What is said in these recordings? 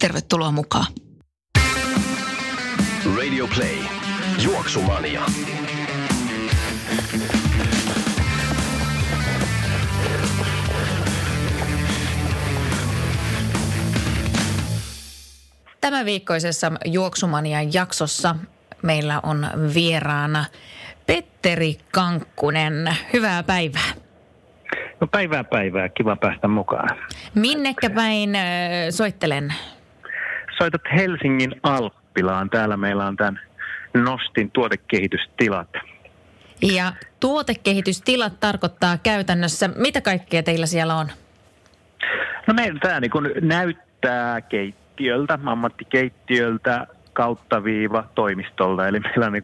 Tervetuloa mukaan. Radio Play. Juoksumania. Tämän viikkoisessa Juoksumanian jaksossa meillä on vieraana Petteri Kankkunen. Hyvää päivää. No päivää päivää, kiva päästä mukaan. Minnekä päin soittelen? Soitat Helsingin Alppilaan. Täällä meillä on tämän Nostin tuotekehitystilat. Ja tuotekehitystilat tarkoittaa käytännössä, mitä kaikkea teillä siellä on? No meillä tämä niin näyttää keittiöltä, ammattikeittiöltä, kautta viiva toimistolta. Eli meillä on niin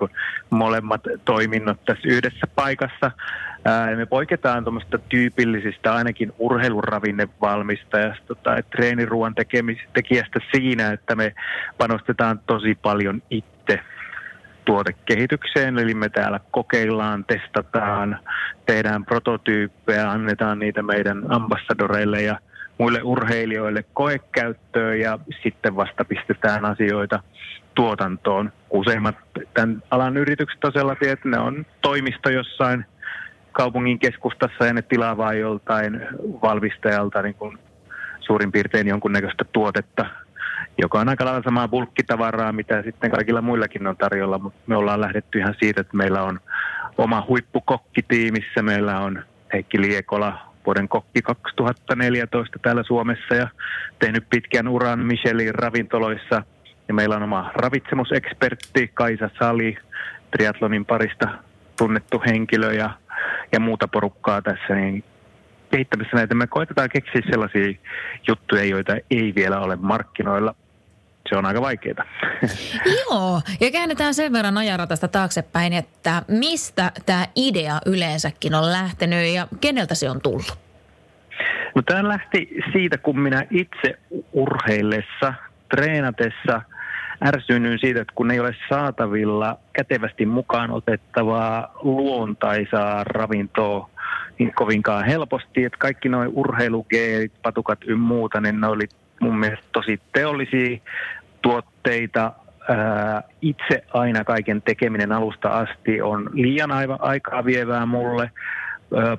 molemmat toiminnot tässä yhdessä paikassa. Ää, me poiketaan tuommoista tyypillisistä ainakin urheiluravinnevalmistajasta tai treeniruoan tekijästä siinä, että me panostetaan tosi paljon itse tuotekehitykseen, eli me täällä kokeillaan, testataan, tehdään prototyyppejä, annetaan niitä meidän ambassadoreille ja muille urheilijoille koekäyttöön ja sitten vasta pistetään asioita tuotantoon. Useimmat tämän alan yritykset on sellaisia, että ne on toimisto jossain kaupungin keskustassa ja ne tilaa joltain valmistajalta niin kuin suurin piirtein jonkunnäköistä tuotetta, joka on aika lailla samaa bulkkitavaraa, mitä sitten kaikilla muillakin on tarjolla, mutta me ollaan lähdetty ihan siitä, että meillä on oma huippukokkitiimissä, meillä on Heikki Liekola, vuoden kokki 2014 täällä Suomessa ja tehnyt pitkän uran Michelin ravintoloissa. Ja meillä on oma ravitsemusekspertti Kaisa Sali, triatlonin parista tunnettu henkilö ja, ja muuta porukkaa tässä, niin kehittämässä näitä. Me koitetaan keksiä sellaisia juttuja, joita ei vielä ole markkinoilla. Se on aika vaikeaa. Joo, ja käännetään sen verran ajaratasta taaksepäin, että mistä tämä idea yleensäkin on lähtenyt ja keneltä se on tullut? No tämä lähti siitä, kun minä itse urheillessa, treenatessa – ärsyynnyin siitä, että kun ei ole saatavilla kätevästi mukaan otettavaa luontaisaa ravintoa niin kovinkaan helposti, että kaikki nuo urheilugeelit, patukat ynnä muuta, niin ne oli mun mielestä tosi teollisia tuotteita. Itse aina kaiken tekeminen alusta asti on liian aivan aikaa vievää mulle.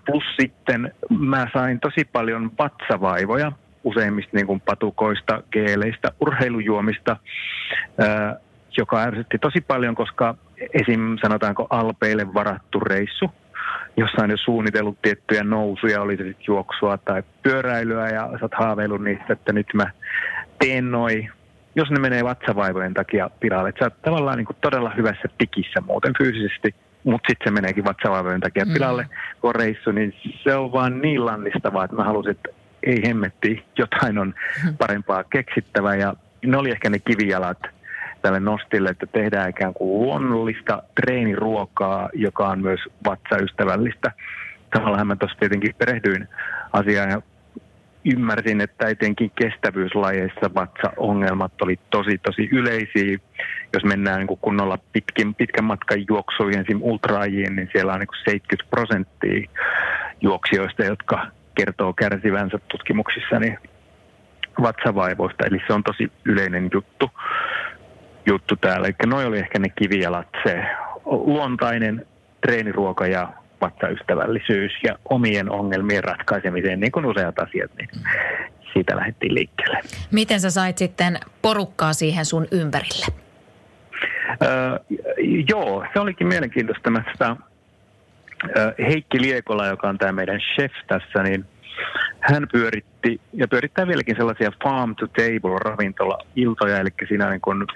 Plus sitten mä sain tosi paljon vatsavaivoja useimmista niin kuin patukoista, geeleistä, urheilujuomista, ää, joka ärsytti tosi paljon, koska esim. sanotaanko alpeille varattu reissu, jossa on jo suunnitellut tiettyjä nousuja, oli se sitten juoksua tai pyöräilyä ja sä oot haaveillut niistä, että nyt mä teen noin jos ne menee vatsavaivojen takia pilalle. Että sä oot tavallaan niin kuin todella hyvässä tikissä muuten fyysisesti, mutta sitten se meneekin vatsavaivojen takia mm. pilalle, kun reissu, niin se on vaan niin lannistavaa, että mä halusin, että ei hemmetti, jotain on parempaa keksittävä ja ne oli ehkä ne kivijalat tälle nostille, että tehdään ikään kuin luonnollista treeniruokaa, joka on myös vatsaystävällistä. Samallahan mä tuossa tietenkin perehdyin asiaan ja ymmärsin, että etenkin kestävyyslajeissa vatsaongelmat oli tosi tosi yleisiä. Jos mennään niin kunnolla pitkin, pitkän matkan juoksuihin, esimerkiksi ultraajiin, niin siellä on niin kuin 70 prosenttia juoksijoista, jotka kertoo kärsivänsä tutkimuksissa niin vatsavaivoista, eli se on tosi yleinen juttu, juttu täällä. Eli noi oli ehkä ne kivijalat, se luontainen treeniruoka ja vatsaystävällisyys ja omien ongelmien ratkaisemiseen, niin kuin useat asiat, niin siitä lähdettiin liikkeelle. Miten sä sait sitten porukkaa siihen sun ympärille? Öö, joo, se olikin mielenkiintoista. Mä sitä Heikki Liekola, joka on tämä meidän chef tässä, niin hän pyöritti ja pyörittää vieläkin sellaisia farm to table ravintola-iltoja, eli siinä niin kun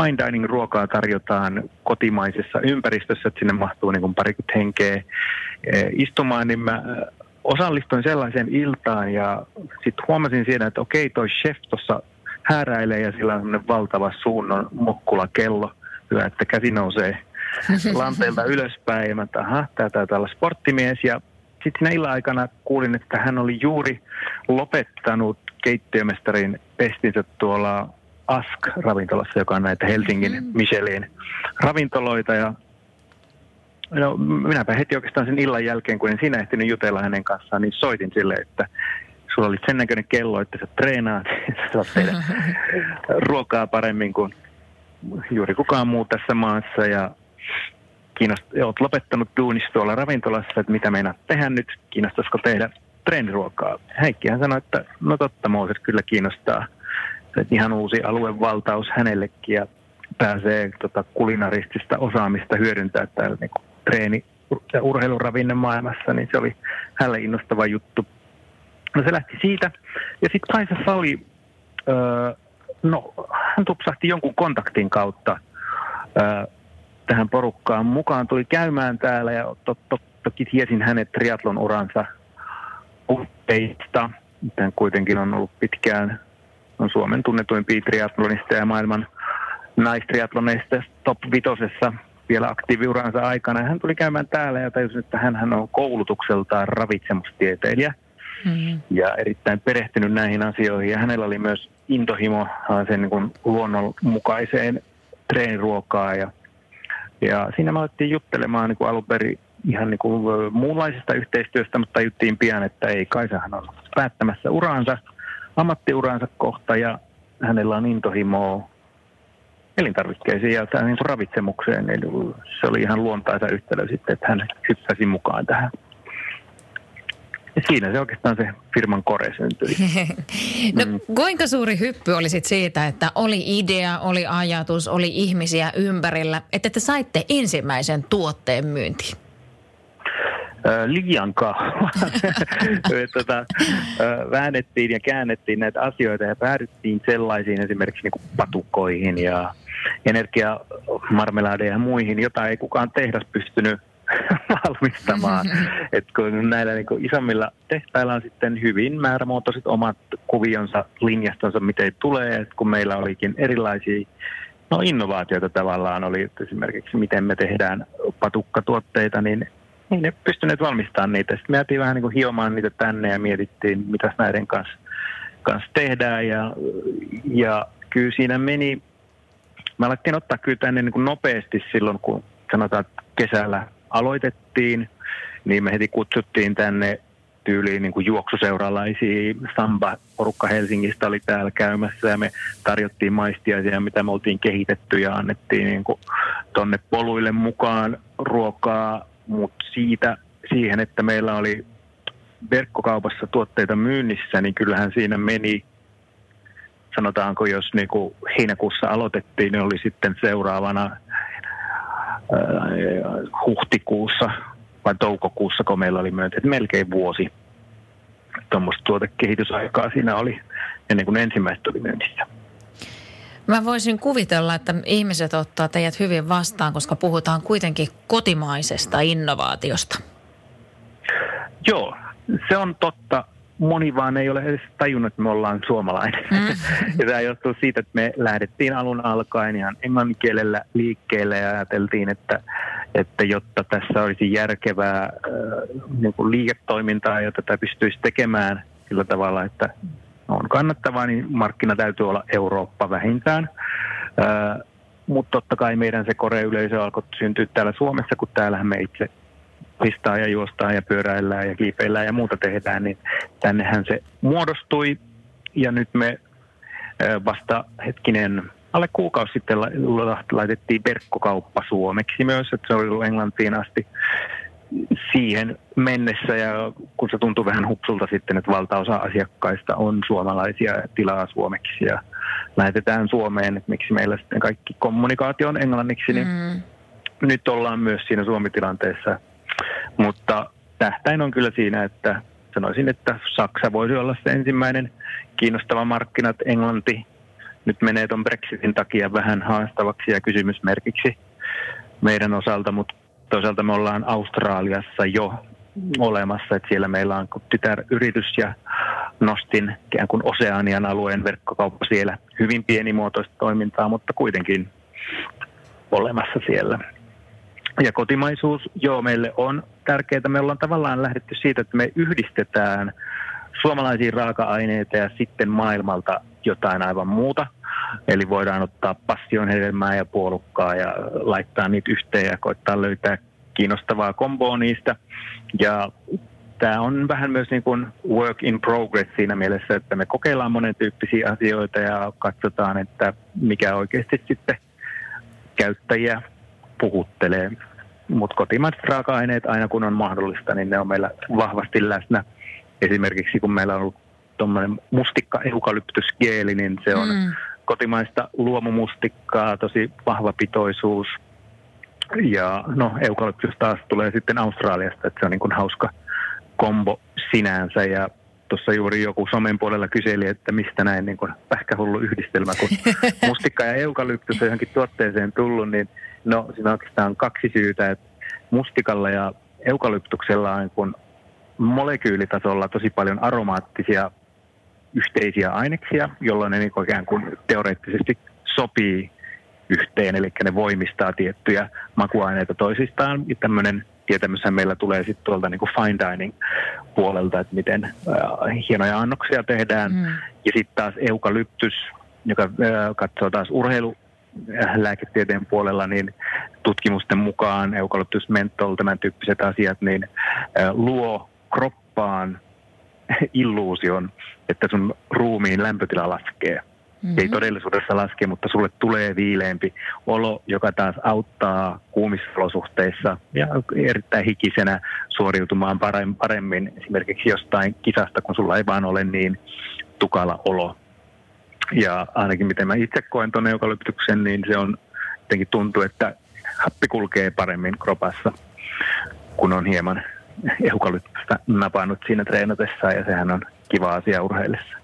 fine dining ruokaa tarjotaan kotimaisessa ympäristössä, että sinne mahtuu niin parikymmentä henkeä istumaan, niin mä osallistuin sellaiseen iltaan ja sitten huomasin siinä, että okei toi chef tuossa hääräilee ja sillä on valtava suunnon mokkula kello. Että käsi nousee lanteelta ylöspäin ja mä että aha, tää taitaa olla sporttimies ja sitten siinä illan aikana kuulin, että hän oli juuri lopettanut keittiömestarin pestinsä tuolla Ask-ravintolassa, joka on näitä Helsingin mm. Michelin ravintoloita. Ja no, minäpä heti oikeastaan sen illan jälkeen, kun en siinä ehtinyt jutella hänen kanssaan, niin soitin sille, että sulla oli sen näköinen kello, että sä treenaat, sä saat tehdä ruokaa paremmin kuin juuri kukaan muu tässä maassa. Ja kiinnost- olet lopettanut duunista tuolla ravintolassa, että mitä meinaat tehdä nyt, kiinnostaisiko tehdä treeniruokaa. Heikkihän sanoi, että no totta Mooses kyllä kiinnostaa. Että ihan uusi aluevaltaus hänellekin ja pääsee tota, kulinaristista osaamista hyödyntää täällä niin kuin treeni- ja urheiluravinne maailmassa, niin se oli hänelle innostava juttu. No se lähti siitä. Ja sitten Kaisassa oli, öö, no hän tupsahti jonkun kontaktin kautta öö, tähän porukkaan mukaan. Tuli käymään täällä ja to, to, toki tiesin hänet triatlon uransa puitteista. Hän kuitenkin on ollut pitkään on Suomen tunnetuimpia triatlonista ja maailman naistriatloneista top vitosessa vielä aktiiviuransa aikana. Hän tuli käymään täällä ja tajusin, että hän on koulutukseltaan ravitsemustieteilijä mm-hmm. ja erittäin perehtynyt näihin asioihin. Ja hänellä oli myös intohimo sen niin kuin luonnonmukaiseen treeniruokaan ja, ja siinä me alettiin juttelemaan niin kuin alun perin ihan niin kuin muunlaisesta yhteistyöstä, mutta tajuttiin pian, että ei, Kaisahan on päättämässä uraansa, ammattiuransa kohta ja hänellä on intohimoa elintarvikkeisiin ja niin ravitsemukseen. Eli se oli ihan luontaisa yhtälö sitten, että hän hyppäsi mukaan tähän. Siinä se oikeastaan se firman kore syntyi. no mm. kuinka suuri hyppy oli sit siitä, että oli idea, oli ajatus, oli ihmisiä ympärillä, että te saitte ensimmäisen tuotteen myyntiin? liian kauan. tota, väännettiin ja käännettiin näitä asioita ja päädyttiin sellaisiin esimerkiksi niin kuin patukoihin ja energiamarmelaadeja ja muihin, jota ei kukaan tehdas pystynyt valmistamaan. Et kun näillä niin kuin isommilla tehtailla on sitten hyvin määrämuotoiset omat kuvionsa, linjastonsa, miten tulee. Et kun meillä olikin erilaisia no innovaatioita tavallaan oli, että esimerkiksi miten me tehdään patukkatuotteita, niin niin ne pystyneet valmistamaan niitä. Sitten me jäätiin vähän niin kuin hiomaan niitä tänne ja mietittiin, mitä näiden kanssa, kanssa tehdään. Ja, ja kyllä siinä meni, me alettiin ottaa kyllä tänne niin kuin nopeasti silloin, kun sanotaan, että kesällä aloitettiin, niin me heti kutsuttiin tänne tyyliin niin kuin juoksuseuralaisia. Samba-porukka Helsingistä oli täällä käymässä ja me tarjottiin maistiaisia, mitä me oltiin kehitetty ja annettiin niin kuin tonne poluille mukaan ruokaa mutta siitä siihen, että meillä oli verkkokaupassa tuotteita myynnissä, niin kyllähän siinä meni, sanotaanko jos niin kuin heinäkuussa aloitettiin, niin oli sitten seuraavana huhtikuussa vai toukokuussa, kun meillä oli myynti, että melkein vuosi tuommoista tuotekehitysaikaa siinä oli ennen kuin ensimmäiset tuli myynnissä. Mä voisin kuvitella, että ihmiset ottaa teidät hyvin vastaan, koska puhutaan kuitenkin kotimaisesta innovaatiosta. Joo, se on totta. Moni vaan ei ole edes tajunnut, että me ollaan suomalainen. Mm. ja tämä johtuu siitä, että me lähdettiin alun alkaen ihan englanninkielellä liikkeelle ja ajateltiin, että, että jotta tässä olisi järkevää äh, niin kuin liiketoimintaa, jota tätä pystyisi tekemään sillä tavalla, että on kannattavaa, niin markkina täytyy olla Eurooppa vähintään. Mutta totta kai meidän se koreyleisö alkoi syntyä täällä Suomessa, kun täällähän me itse pistaa ja juostaan ja pyöräillään ja kiipeillään ja muuta tehdään, niin tännehän se muodostui. Ja nyt me vasta hetkinen alle kuukausi sitten laitettiin verkkokauppa suomeksi myös, että se oli ollut Englantiin asti siihen mennessä ja kun se tuntuu vähän hupsulta sitten, että valtaosa asiakkaista on suomalaisia tilaa suomeksi ja lähetetään Suomeen, että miksi meillä sitten kaikki kommunikaatio on englanniksi, niin mm. nyt ollaan myös siinä Suomi-tilanteessa. Mutta tähtäin on kyllä siinä, että sanoisin, että Saksa voisi olla se ensimmäinen kiinnostava markkinat, Englanti nyt menee tuon Brexitin takia vähän haastavaksi ja kysymysmerkiksi meidän osalta, mutta toisaalta me ollaan Australiassa jo olemassa, että siellä meillä on tytäryritys ja nostin ikään kuin Oseanian alueen verkkokauppa siellä. Hyvin pienimuotoista toimintaa, mutta kuitenkin olemassa siellä. Ja kotimaisuus, joo, meille on tärkeää. Me ollaan tavallaan lähdetty siitä, että me yhdistetään suomalaisia raaka-aineita ja sitten maailmalta jotain aivan muuta. Eli voidaan ottaa passion hedelmää ja puolukkaa ja laittaa niitä yhteen ja koittaa löytää kiinnostavaa komboa niistä. Ja tämä on vähän myös niin kuin work in progress siinä mielessä, että me kokeillaan monen tyyppisiä asioita ja katsotaan, että mikä oikeasti sitten käyttäjiä puhuttelee. Mutta kotimaiset raaka-aineet aina kun on mahdollista, niin ne on meillä vahvasti läsnä. Esimerkiksi kun meillä on ollut tuommoinen mustikka eukalyptusgeeli, niin se on mm. kotimaista luomumustikkaa, tosi vahva pitoisuus. Ja no eukalyptus taas tulee sitten Australiasta, että se on niin kuin hauska kombo sinänsä ja tuossa juuri joku somen puolella kyseli, että mistä näin niin kuin pähkähullu yhdistelmä, kun mustikka ja eukalyptus on johonkin tuotteeseen tullut, niin no siinä oikeastaan kaksi syytä, että mustikalla ja eukalyptuksella on niin molekyylitasolla tosi paljon aromaattisia yhteisiä aineksia, jolloin ne niin kuin ikään kuin teoreettisesti sopii yhteen, eli ne voimistaa tiettyjä makuaineita toisistaan. Ja tämmöinen tietämyshän meillä tulee sitten tuolta niin kuin fine dining puolelta, että miten äh, hienoja annoksia tehdään. Mm. Ja sitten taas eukalyptus, joka äh, katsoo taas urheilu lääketieteen puolella, niin tutkimusten mukaan eukalyptus mentol, tämän tyyppiset asiat, niin äh, luo kroppaan illuusion, että sun ruumiin lämpötila laskee. Mm-hmm. Ei todellisuudessa laske, mutta sulle tulee viileempi olo, joka taas auttaa kuumissa olosuhteissa ja erittäin hikisenä suoriutumaan paremmin esimerkiksi jostain kisasta, kun sulla ei vaan ole niin tukala olo. Ja ainakin miten mä itse koen tuon eukalyptyksen, niin se on jotenkin tuntuu, että happi kulkee paremmin kropassa, kun on hieman eukalyptusta napannut siinä treenatessa ja sehän on kiva asia urheillessa.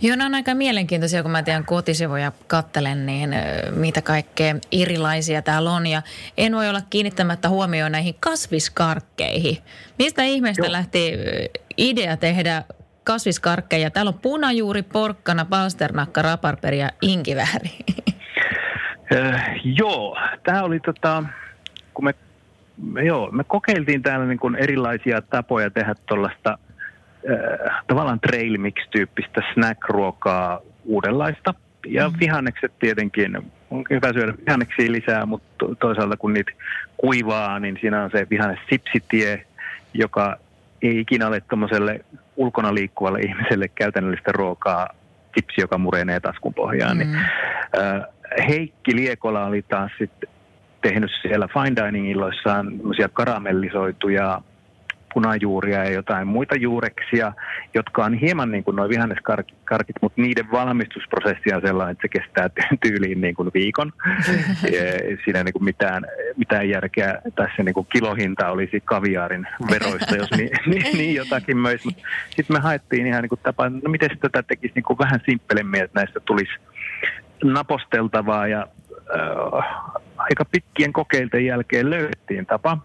Joo, ne on aika mielenkiintoisia, kun mä teidän kotisivuja kattelen, niin mitä kaikkea erilaisia täällä on. Ja en voi olla kiinnittämättä huomioon näihin kasviskarkkeihin. Mistä ihmeestä Joo. lähti idea tehdä kasviskarkkeja? Täällä on punajuuri, porkkana, palsternakka, raparperi ja inkivääri. Joo, tämä oli tota, kun me, joo, me kokeiltiin täällä niin kuin erilaisia tapoja tehdä tuollaista äh, tavallaan trail mix-tyyppistä snack-ruokaa uudenlaista. Ja mm. vihannekset tietenkin, on hyvä syödä vihanneksia lisää, mutta toisaalta kun niitä kuivaa, niin siinä on se vihannes sipsitie, joka ei ikinä ole tuommoiselle ulkona liikkuvalle ihmiselle käytännöllistä ruokaa, sipsi, joka murenee taskun pohjaan. Mm. Niin, äh, Heikki Liekola oli taas sitten tehnyt siellä fine dining illoissaan karamellisoituja punajuuria ja jotain muita juureksia, jotka on hieman niin kuin nuo vihanneskarkit, mutta niiden valmistusprosessi on sellainen, että se kestää tyyliin niin kuin viikon. Siinä niin kuin mitään, mitään järkeä tässä niin kuin kilohinta olisi kaviaarin veroista, jos niin, niin, niin jotakin myös. Sitten me haettiin ihan niin kuin tapa, no miten tätä tekisi niin kuin vähän simppelemmin, että näistä tulisi naposteltavaa ja äh, aika pitkien kokeilten jälkeen löydettiin tapa,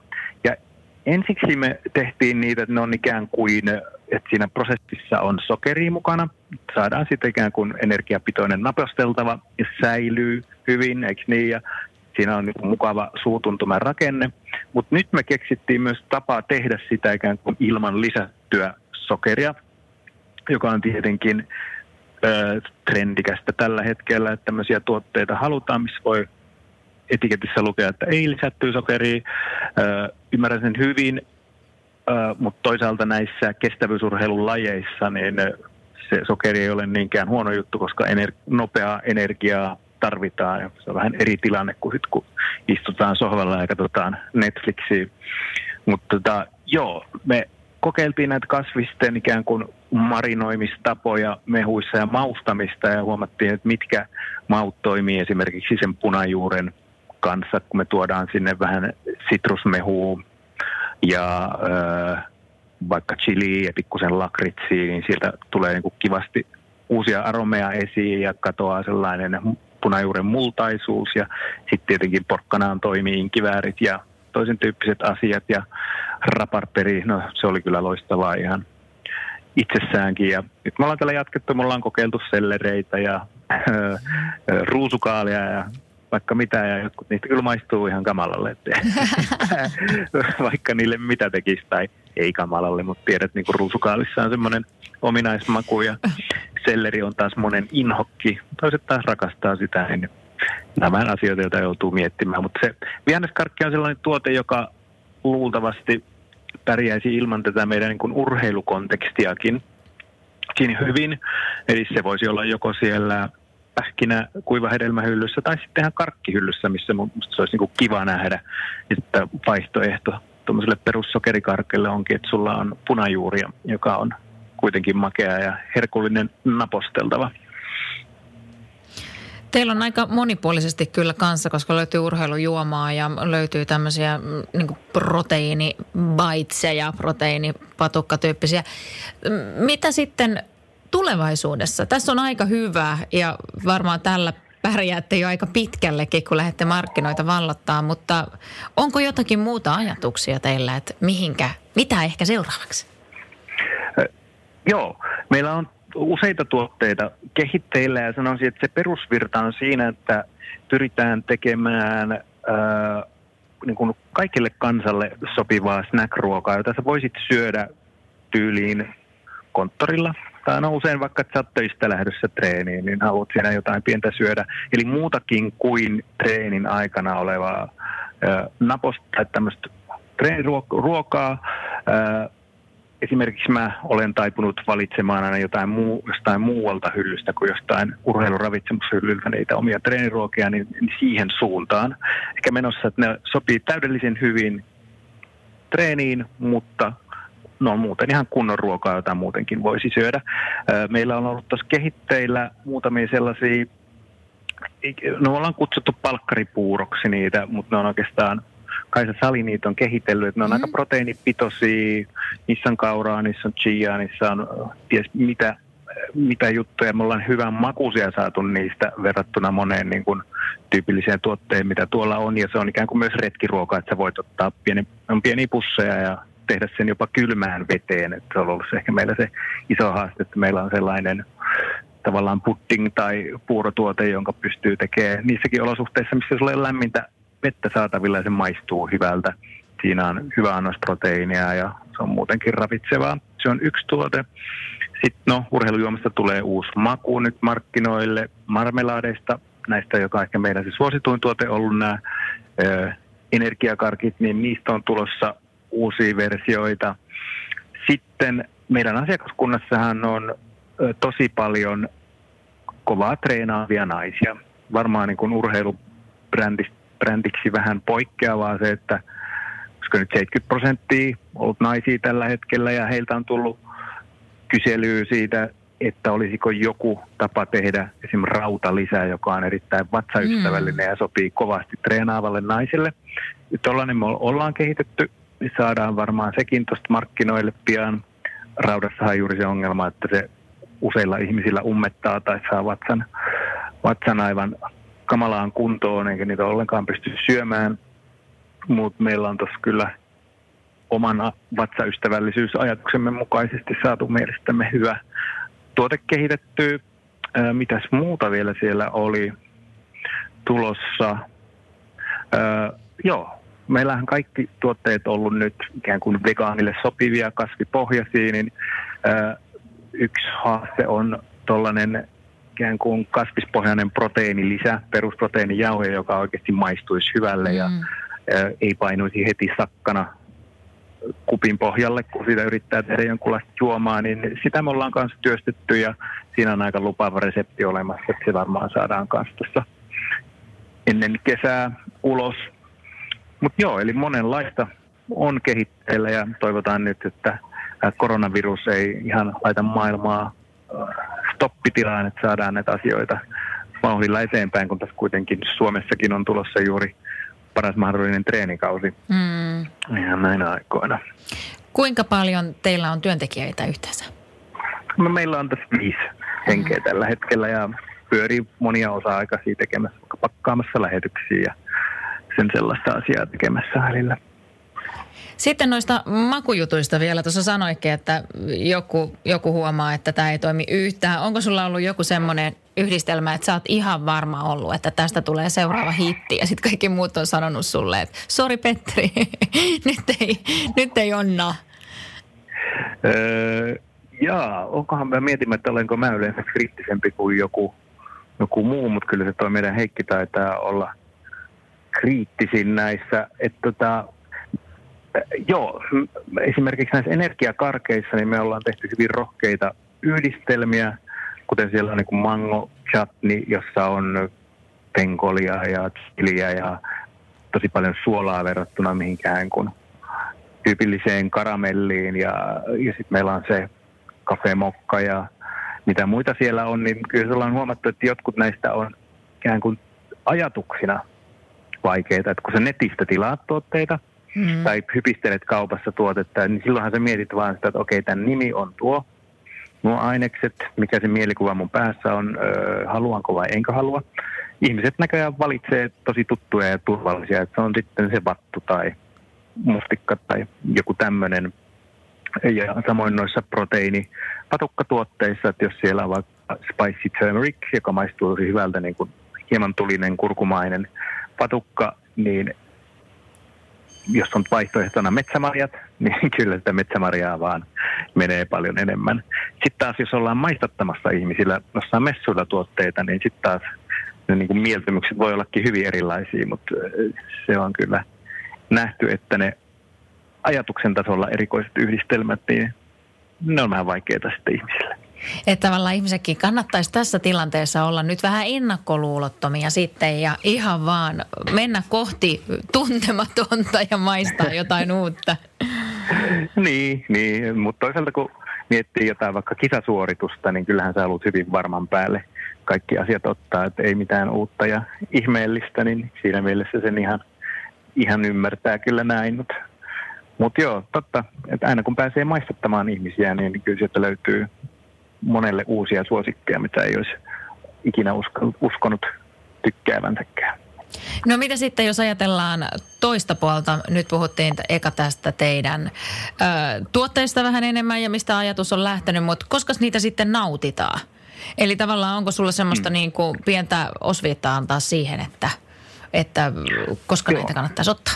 Ensiksi me tehtiin niitä, että ne on ikään kuin, että siinä prosessissa on sokeri mukana. Saadaan sitten ikään kuin energiapitoinen naposteltava ja säilyy hyvin, eikö niin? Ja siinä on niin mukava suutuntuman rakenne. Mutta nyt me keksittiin myös tapaa tehdä sitä ikään kuin ilman lisättyä sokeria, joka on tietenkin ö, trendikästä tällä hetkellä, että tämmöisiä tuotteita halutaan, missä voi etiketissä lukea, että ei lisättyä sokeria. Ymmärrän sen hyvin, mutta toisaalta näissä kestävyysurheilun lajeissa niin se sokeri ei ole niinkään huono juttu, koska ener- nopeaa energiaa tarvitaan. Se on vähän eri tilanne kuin sit, kun istutaan sohvalla ja katsotaan Netflixiä. Mutta tota, joo, me kokeiltiin näitä kasvisten ikään kuin marinoimistapoja mehuissa ja maustamista ja huomattiin, että mitkä maut toimii esimerkiksi sen punajuuren kanssa, kun me tuodaan sinne vähän sitrusmehua ja ö, vaikka chili ja pikkusen lakritsi, niin sieltä tulee niin kuin kivasti uusia aromeja esiin ja katoaa sellainen punajuuren multaisuus ja sitten tietenkin porkkanaan toimii inkiväärit ja toisen tyyppiset asiat ja raparperi, no se oli kyllä loistavaa ihan, itsessäänkin. Ja nyt me ollaan tällä jatkettu, me ollaan kokeiltu sellereitä ja öö, ruusukaalia ja vaikka mitä, ja jotkut niistä kyllä maistuu ihan kamalalle, että vaikka niille mitä tekisi tai ei kamalalle, mutta tiedät, niin kuin ruusukaalissa on semmoinen ominaismaku ja selleri on taas monen inhokki, toiset taas rakastaa sitä, niin nämä asioita, joita joutuu miettimään, mutta se vihanneskarkki on sellainen tuote, joka luultavasti pärjäisi ilman tätä meidän niin kuin urheilukontekstiakin hyvin. Eli se voisi olla joko siellä pähkinä kuivahedelmähyllyssä tai sitten ihan karkkihyllyssä, missä minusta se olisi niin kiva nähdä, että vaihtoehto tuommoiselle perussokerikarkelle onkin, että sulla on punajuuria, joka on kuitenkin makea ja herkullinen naposteltava. Teillä on aika monipuolisesti kyllä kanssa, koska löytyy urheilujuomaa ja löytyy tämmöisiä mm, niin proteiinibaitseja, proteiinipatukkatyyppisiä. Mitä sitten tulevaisuudessa? Tässä on aika hyvä ja varmaan tällä pärjäätte jo aika pitkällekin, kun lähdette markkinoita vallottaa, mutta onko jotakin muuta ajatuksia teillä, että mihinkä, mitä ehkä seuraavaksi? Joo, meillä on useita tuotteita kehitteillä ja sanoisin, että se perusvirta on siinä, että pyritään tekemään ää, niin kuin kaikille kansalle sopivaa snack-ruokaa, jota sä voisit syödä tyyliin konttorilla. Tai no usein vaikka, että sä oot töistä lähdössä treeniin, niin haluat siinä jotain pientä syödä. Eli muutakin kuin treenin aikana olevaa ää, naposta tai tämmöistä treeniruokaa, ää, esimerkiksi mä olen taipunut valitsemaan aina jotain muu, jostain muualta hyllystä kuin jostain urheiluravitsemushyllyltä niitä omia treeniruokia, niin, niin siihen suuntaan. Ehkä menossa, että ne sopii täydellisen hyvin treeniin, mutta no on muuten ihan kunnon ruokaa, jota muutenkin voisi syödä. Meillä on ollut tuossa kehitteillä muutamia sellaisia, no ollaan kutsuttu palkkaripuuroksi niitä, mutta ne on oikeastaan Kaisa Sali niitä on kehitellyt, että ne on mm. aika proteiinipitoisia, niissä on kauraa, niissä on chia, niissä on ties mitä, mitä juttuja. Me ollaan hyvän makuisia saatu niistä verrattuna moneen niin kuin, tyypilliseen tuotteen, mitä tuolla on. Ja se on ikään kuin myös retkiruoka, että sä voit ottaa pieni, on pieniä pusseja ja tehdä sen jopa kylmään veteen. Että se on ollut ehkä meillä se iso haaste, että meillä on sellainen tavallaan pudding tai puurotuote, jonka pystyy tekemään niissäkin olosuhteissa, missä sulla ei ole lämmintä vettä saatavilla ja se maistuu hyvältä. Siinä on hyvä annos proteiinia ja se on muutenkin ravitsevaa. Se on yksi tuote. Sitten no, urheilujuomasta tulee uusi maku nyt markkinoille marmelaadeista. Näistä, joka on ehkä meidän se suosituin tuote ollut nämä ö, energiakarkit, niin niistä on tulossa uusia versioita. Sitten meidän asiakaskunnassahan on tosi paljon kovaa treenaavia naisia. Varmaan niin kuin urheilubrändistä brändiksi vähän poikkeavaa se, että koska nyt 70 prosenttia ollut naisia tällä hetkellä ja heiltä on tullut kyselyä siitä, että olisiko joku tapa tehdä esimerkiksi rautalisää, joka on erittäin vatsaystävällinen mm. ja sopii kovasti treenaavalle naiselle. Tuollainen me ollaan kehitetty, niin saadaan varmaan sekin tuosta markkinoille pian. Raudassahan juuri se ongelma, että se useilla ihmisillä ummettaa tai saa vatsan, vatsan aivan kamalaan kuntoon, eikä niitä ollenkaan pysty syömään. Mutta meillä on tuossa kyllä oman vatsaystävällisyysajatuksemme mukaisesti saatu mielestämme hyvä tuote kehitetty. Mitäs muuta vielä siellä oli tulossa? Ää, joo, meillähän kaikki tuotteet on ollut nyt ikään kuin vegaanille sopivia, kasvipohjaisia, niin yksi haaste on tuollainen ikään kuin kasvispohjainen proteiinilisä, perusproteiinijauhe, joka oikeasti maistuisi hyvälle mm. ja ei painuisi heti sakkana kupin pohjalle, kun sitä yrittää tehdä jonkunlaista juomaa, niin sitä me ollaan kanssa työstetty ja siinä on aika lupaava resepti olemassa, että se varmaan saadaan kanssa tässä ennen kesää ulos. Mutta joo, eli monenlaista on kehitteillä ja toivotaan nyt, että koronavirus ei ihan laita maailmaa stoppitilaan, että saadaan näitä asioita vauhdilla eteenpäin, kun tässä kuitenkin Suomessakin on tulossa juuri paras mahdollinen treenikausi mm. ihan näinä aikoina. Kuinka paljon teillä on työntekijöitä yhteensä? No, meillä on tässä viisi henkeä mm. tällä hetkellä ja pyörii monia osa-aikaisia tekemässä, pakkaamassa lähetyksiä ja sen sellaista asiaa tekemässä välillä. Sitten noista makujutuista vielä. Tuossa sanoikin, että joku, joku huomaa, että tämä ei toimi yhtään. Onko sulla ollut joku semmoinen yhdistelmä, että sä oot ihan varma ollut, että tästä tulee seuraava hitti ja sitten kaikki muut on sanonut sulle, että sori Petteri, nyt ei, nyt ei onna. Öö, jaa, onkohan mä mietimme, että olenko mä yleensä kriittisempi kuin joku, joku muu, mutta kyllä se toi meidän Heikki taitaa olla kriittisin näissä. Että tota, joo, esimerkiksi näissä energiakarkeissa niin me ollaan tehty hyvin rohkeita yhdistelmiä, kuten siellä on niin mango chutney, jossa on penkolia ja chiliä ja tosi paljon suolaa verrattuna mihinkään kuin tyypilliseen karamelliin ja, ja sitten meillä on se kafemokka ja mitä muita siellä on, niin kyllä ollaan huomattu, että jotkut näistä on ikään kuin ajatuksina vaikeita, että kun sä netistä tilaat tuotteita mm. tai hypistelet kaupassa tuotetta, niin silloinhan sä mietit vaan sitä, että okei, tämän nimi on tuo, nuo ainekset, mikä se mielikuva mun päässä on, öö, haluanko vai enkö halua. Ihmiset näköjään valitsee tosi tuttuja ja turvallisia, että se on sitten se vattu tai mustikka tai joku tämmöinen. Ja samoin noissa proteiinipatukkatuotteissa, että jos siellä on vaikka spicy turmeric, joka maistuu tosi hyvältä niin kuin hieman tulinen kurkumainen patukka, niin jos on vaihtoehtona metsämarjat, niin kyllä sitä metsämarjaa vaan menee paljon enemmän. Sitten taas jos ollaan maistattamassa ihmisillä jossain messuilla tuotteita, niin sitten taas ne niin kuin mieltymykset voi ollakin hyvin erilaisia, mutta se on kyllä nähty, että ne ajatuksen tasolla erikoiset yhdistelmät, niin ne on vähän vaikeita sitten ihmisille. Että tavallaan ihmisetkin kannattaisi tässä tilanteessa olla nyt vähän ennakkoluulottomia sitten ja ihan vaan mennä kohti tuntematonta ja maistaa jotain uutta. niin, niin, mutta toisaalta kun miettii jotain vaikka kisasuoritusta, niin kyllähän sä haluat hyvin varman päälle kaikki asiat ottaa, että ei mitään uutta ja ihmeellistä, niin siinä mielessä sen ihan, ihan ymmärtää kyllä näin. Mutta mut joo, totta, että aina kun pääsee maistattamaan ihmisiä, niin kyllä sieltä löytyy monelle uusia suosikkeja, mitä ei olisi ikinä uskonut tykkäävänsäkään. No mitä sitten, jos ajatellaan toista puolta, nyt puhuttiin eka tästä teidän ö, tuotteista vähän enemmän ja mistä ajatus on lähtenyt, mutta koska niitä sitten nautitaan? Eli tavallaan onko sulla semmoista mm. niin kuin pientä osviittaa antaa siihen, että, että koska Joo. näitä kannattaisi ottaa?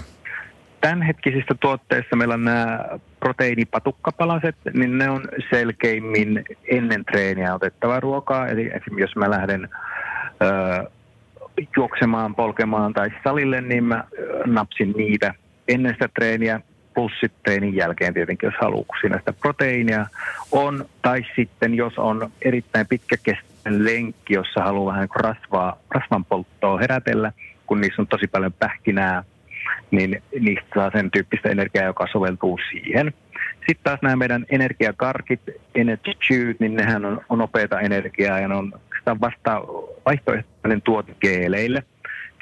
tämänhetkisistä tuotteista meillä on nämä proteiinipatukkapalaset, niin ne on selkeimmin ennen treeniä otettava ruokaa. Eli esimerkiksi jos mä lähden ö, juoksemaan, polkemaan tai salille, niin mä napsin niitä ennen sitä treeniä plus sitten treenin jälkeen tietenkin, jos haluaa, kun siinä sitä proteiinia on. Tai sitten, jos on erittäin pitkäkestoinen lenkki, jossa haluaa vähän rasvaa, rasvan polttoa herätellä, kun niissä on tosi paljon pähkinää – niin niistä saa sen tyyppistä energiaa, joka soveltuu siihen. Sitten taas nämä meidän energiakarkit, Energy niin nehän on, on nopeata energiaa ja ne on vasta vaihtoehtoinen tuote geeleille.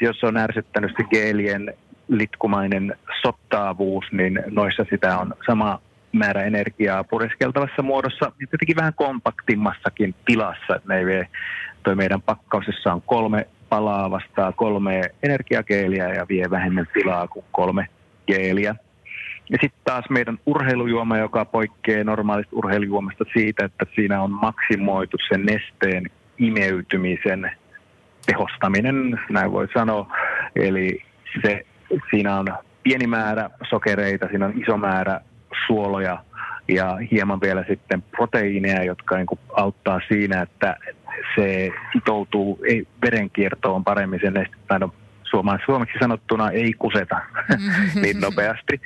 Jos on ärsyttänyt se geelien litkumainen sottaavuus, niin noissa sitä on sama määrä energiaa pureskeltavassa muodossa, jotenkin vähän kompaktimmassakin tilassa, ne ei vie, toi meidän pakkausessa on kolme palaa vastaa kolme energiakeeliä ja vie vähemmän tilaa kuin kolme geeliä. Ja sitten taas meidän urheilujuoma, joka poikkeaa normaalista urheilujuomasta siitä, että siinä on maksimoitu sen nesteen imeytymisen tehostaminen, näin voi sanoa. Eli se, siinä on pieni määrä sokereita, siinä on iso määrä suoloja ja hieman vielä sitten proteiineja, jotka niin auttaa siinä, että se sitoutuu ei, verenkiertoon paremmin sen nestettä. No, suomeksi sanottuna ei kuseta niin nopeasti.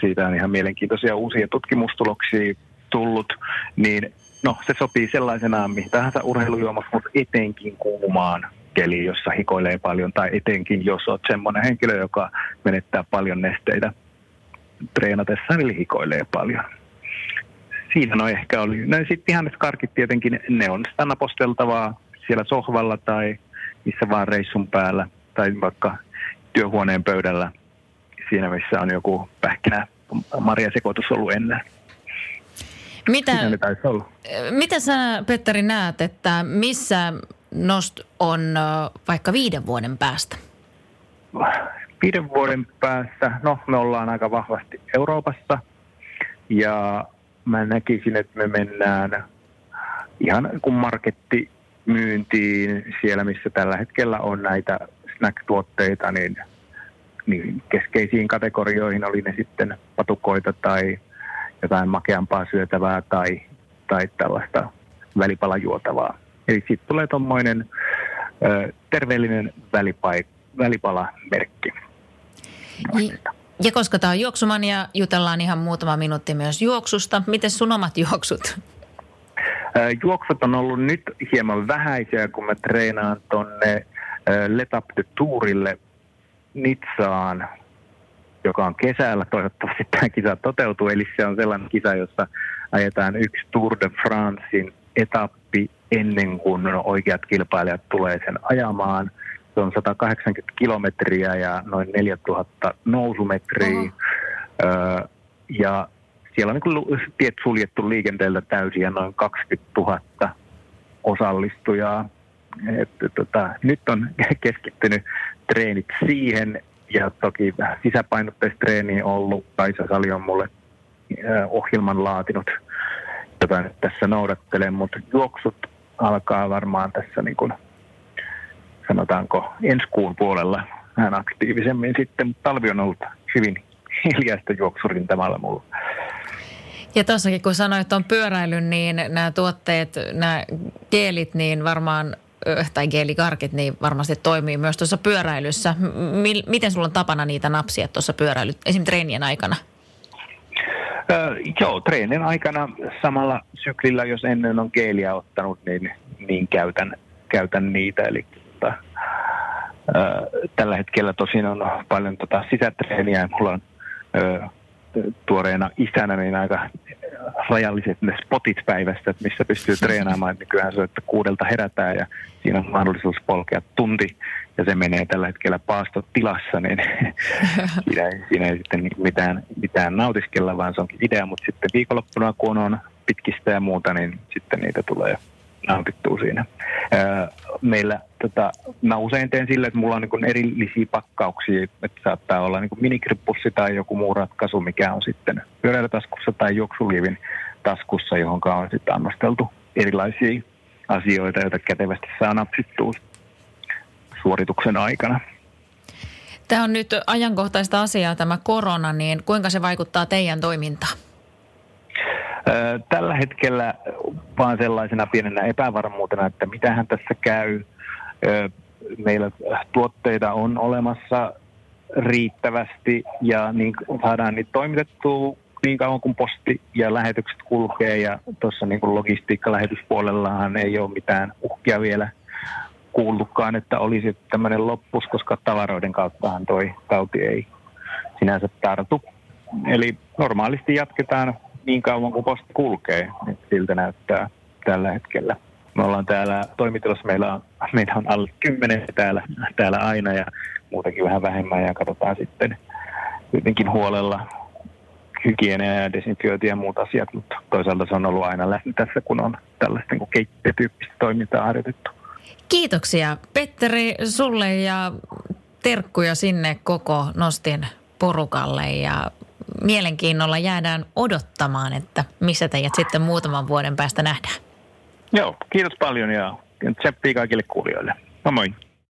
Siitä on ihan mielenkiintoisia uusia tutkimustuloksia tullut, niin no se sopii sellaisenaan mihin tahansa urheilujuomassa, mutta etenkin kuumaan keliin, jossa hikoilee paljon, tai etenkin jos olet semmoinen henkilö, joka menettää paljon nesteitä treenatessaan, eli hikoilee paljon siinä no ehkä oli. No sitten ihan karkit tietenkin, ne on sitä naposteltavaa siellä sohvalla tai missä vaan reissun päällä tai vaikka työhuoneen pöydällä siinä, missä on joku pähkinä sekoitus ollut ennen. Mitä, mitä sä, Petteri, näet, että missä Nost on vaikka viiden vuoden päästä? viiden vuoden päässä, no me ollaan aika vahvasti Euroopassa ja mä näkisin, että me mennään ihan kun marketti myyntiin siellä, missä tällä hetkellä on näitä snack-tuotteita, niin, niin keskeisiin kategorioihin oli ne sitten patukoita tai jotain makeampaa syötävää tai, tai tällaista välipalajuotavaa. Eli sitten tulee tuommoinen terveellinen välipai, välipalamerkki. Ja koska tämä on juoksumania, jutellaan ihan muutama minuutti myös juoksusta. Miten sun omat juoksut? Juoksut on ollut nyt hieman vähäisiä, kun mä treenaan tonne Let Up the Tourille Nitsaan, joka on kesällä. Toivottavasti tämä kisa toteutuu. Eli se on sellainen kisa, jossa ajetaan yksi Tour de Francein etappi ennen kuin oikeat kilpailijat tulee sen ajamaan. Se on 180 kilometriä ja noin 4000 nousumetriä. Öö, ja siellä on niin tiet suljettu liikenteeltä täysin ja noin 20 000 osallistujaa. Että, tota, nyt on keskittynyt treenit siihen ja toki sisäpainotteista treeniä ollut. Kaisa Sali on mulle ohjelman laatinut, jota nyt tässä noudattelen, mutta juoksut alkaa varmaan tässä niin kuin, sanotaanko ensi kuun puolella vähän aktiivisemmin sitten, mutta talvi on ollut hyvin hiljaista juoksurintamalla mulla. Ja tuossakin kun sanoit on pyöräilyn, niin nämä tuotteet, nämä geelit, niin varmaan tai geelikarkit, niin varmasti toimii myös tuossa pyöräilyssä. M- miten sulla on tapana niitä napsia tuossa pyöräily, esim. treenien aikana? Öö, joo, treenin aikana samalla syklillä, jos ennen on geeliä ottanut, niin, niin käytän, käytän niitä. Eli tällä hetkellä tosin on paljon tota sisätreeniä. Ja mulla on tuoreena isänä niin aika rajalliset ne spotit päivästä, että missä pystyy treenaamaan. Nykyään se, että kuudelta herätään ja siinä on mahdollisuus polkea tunti ja se menee tällä hetkellä paastotilassa, niin siinä, ei, siinä ei sitten mitään, mitään nautiskella, vaan se onkin idea, mutta sitten viikonloppuna kun on pitkistä ja muuta, niin sitten niitä tulee nautittua siinä. Meillä, tota, mä usein teen sille, että mulla on niin erillisiä pakkauksia, että saattaa olla niin minikrippussi tai joku muu ratkaisu, mikä on sitten pyöräilytaskussa tai juoksuliivin taskussa, johon on sitten annosteltu erilaisia asioita, joita kätevästi saa napsittua suorituksen aikana. Tämä on nyt ajankohtaista asiaa tämä korona, niin kuinka se vaikuttaa teidän toimintaan? Tällä hetkellä vaan sellaisena pienenä epävarmuutena, että mitähän tässä käy. Meillä tuotteita on olemassa riittävästi ja niin saadaan niitä toimitettua niin kauan kuin posti ja lähetykset kulkee ja tuossa niin kuin logistiikka-lähetyspuolellahan ei ole mitään uhkia vielä kuullutkaan, että olisi tämmöinen loppus, koska tavaroiden kauttahan toi tauti ei sinänsä tartu. Eli normaalisti jatketaan niin kauan kuin posti kulkee, niin siltä näyttää tällä hetkellä. Me ollaan täällä toimitilassa, meillä on, meillä on alle kymmenen täällä, täällä aina ja muutenkin vähän vähemmän ja katsotaan sitten jotenkin huolella hygienia ja desinfiointi ja muut asiat, mutta toisaalta se on ollut aina läsnä tässä, kun on tällaista niin keittiötyyppistä toimintaa harjoitettu. Kiitoksia Petteri sulle ja terkkuja sinne koko Nostin porukalle ja mielenkiinnolla jäädään odottamaan, että missä teidät sitten muutaman vuoden päästä nähdään. Joo, kiitos paljon ja tseppii kaikille kuulijoille. Moi.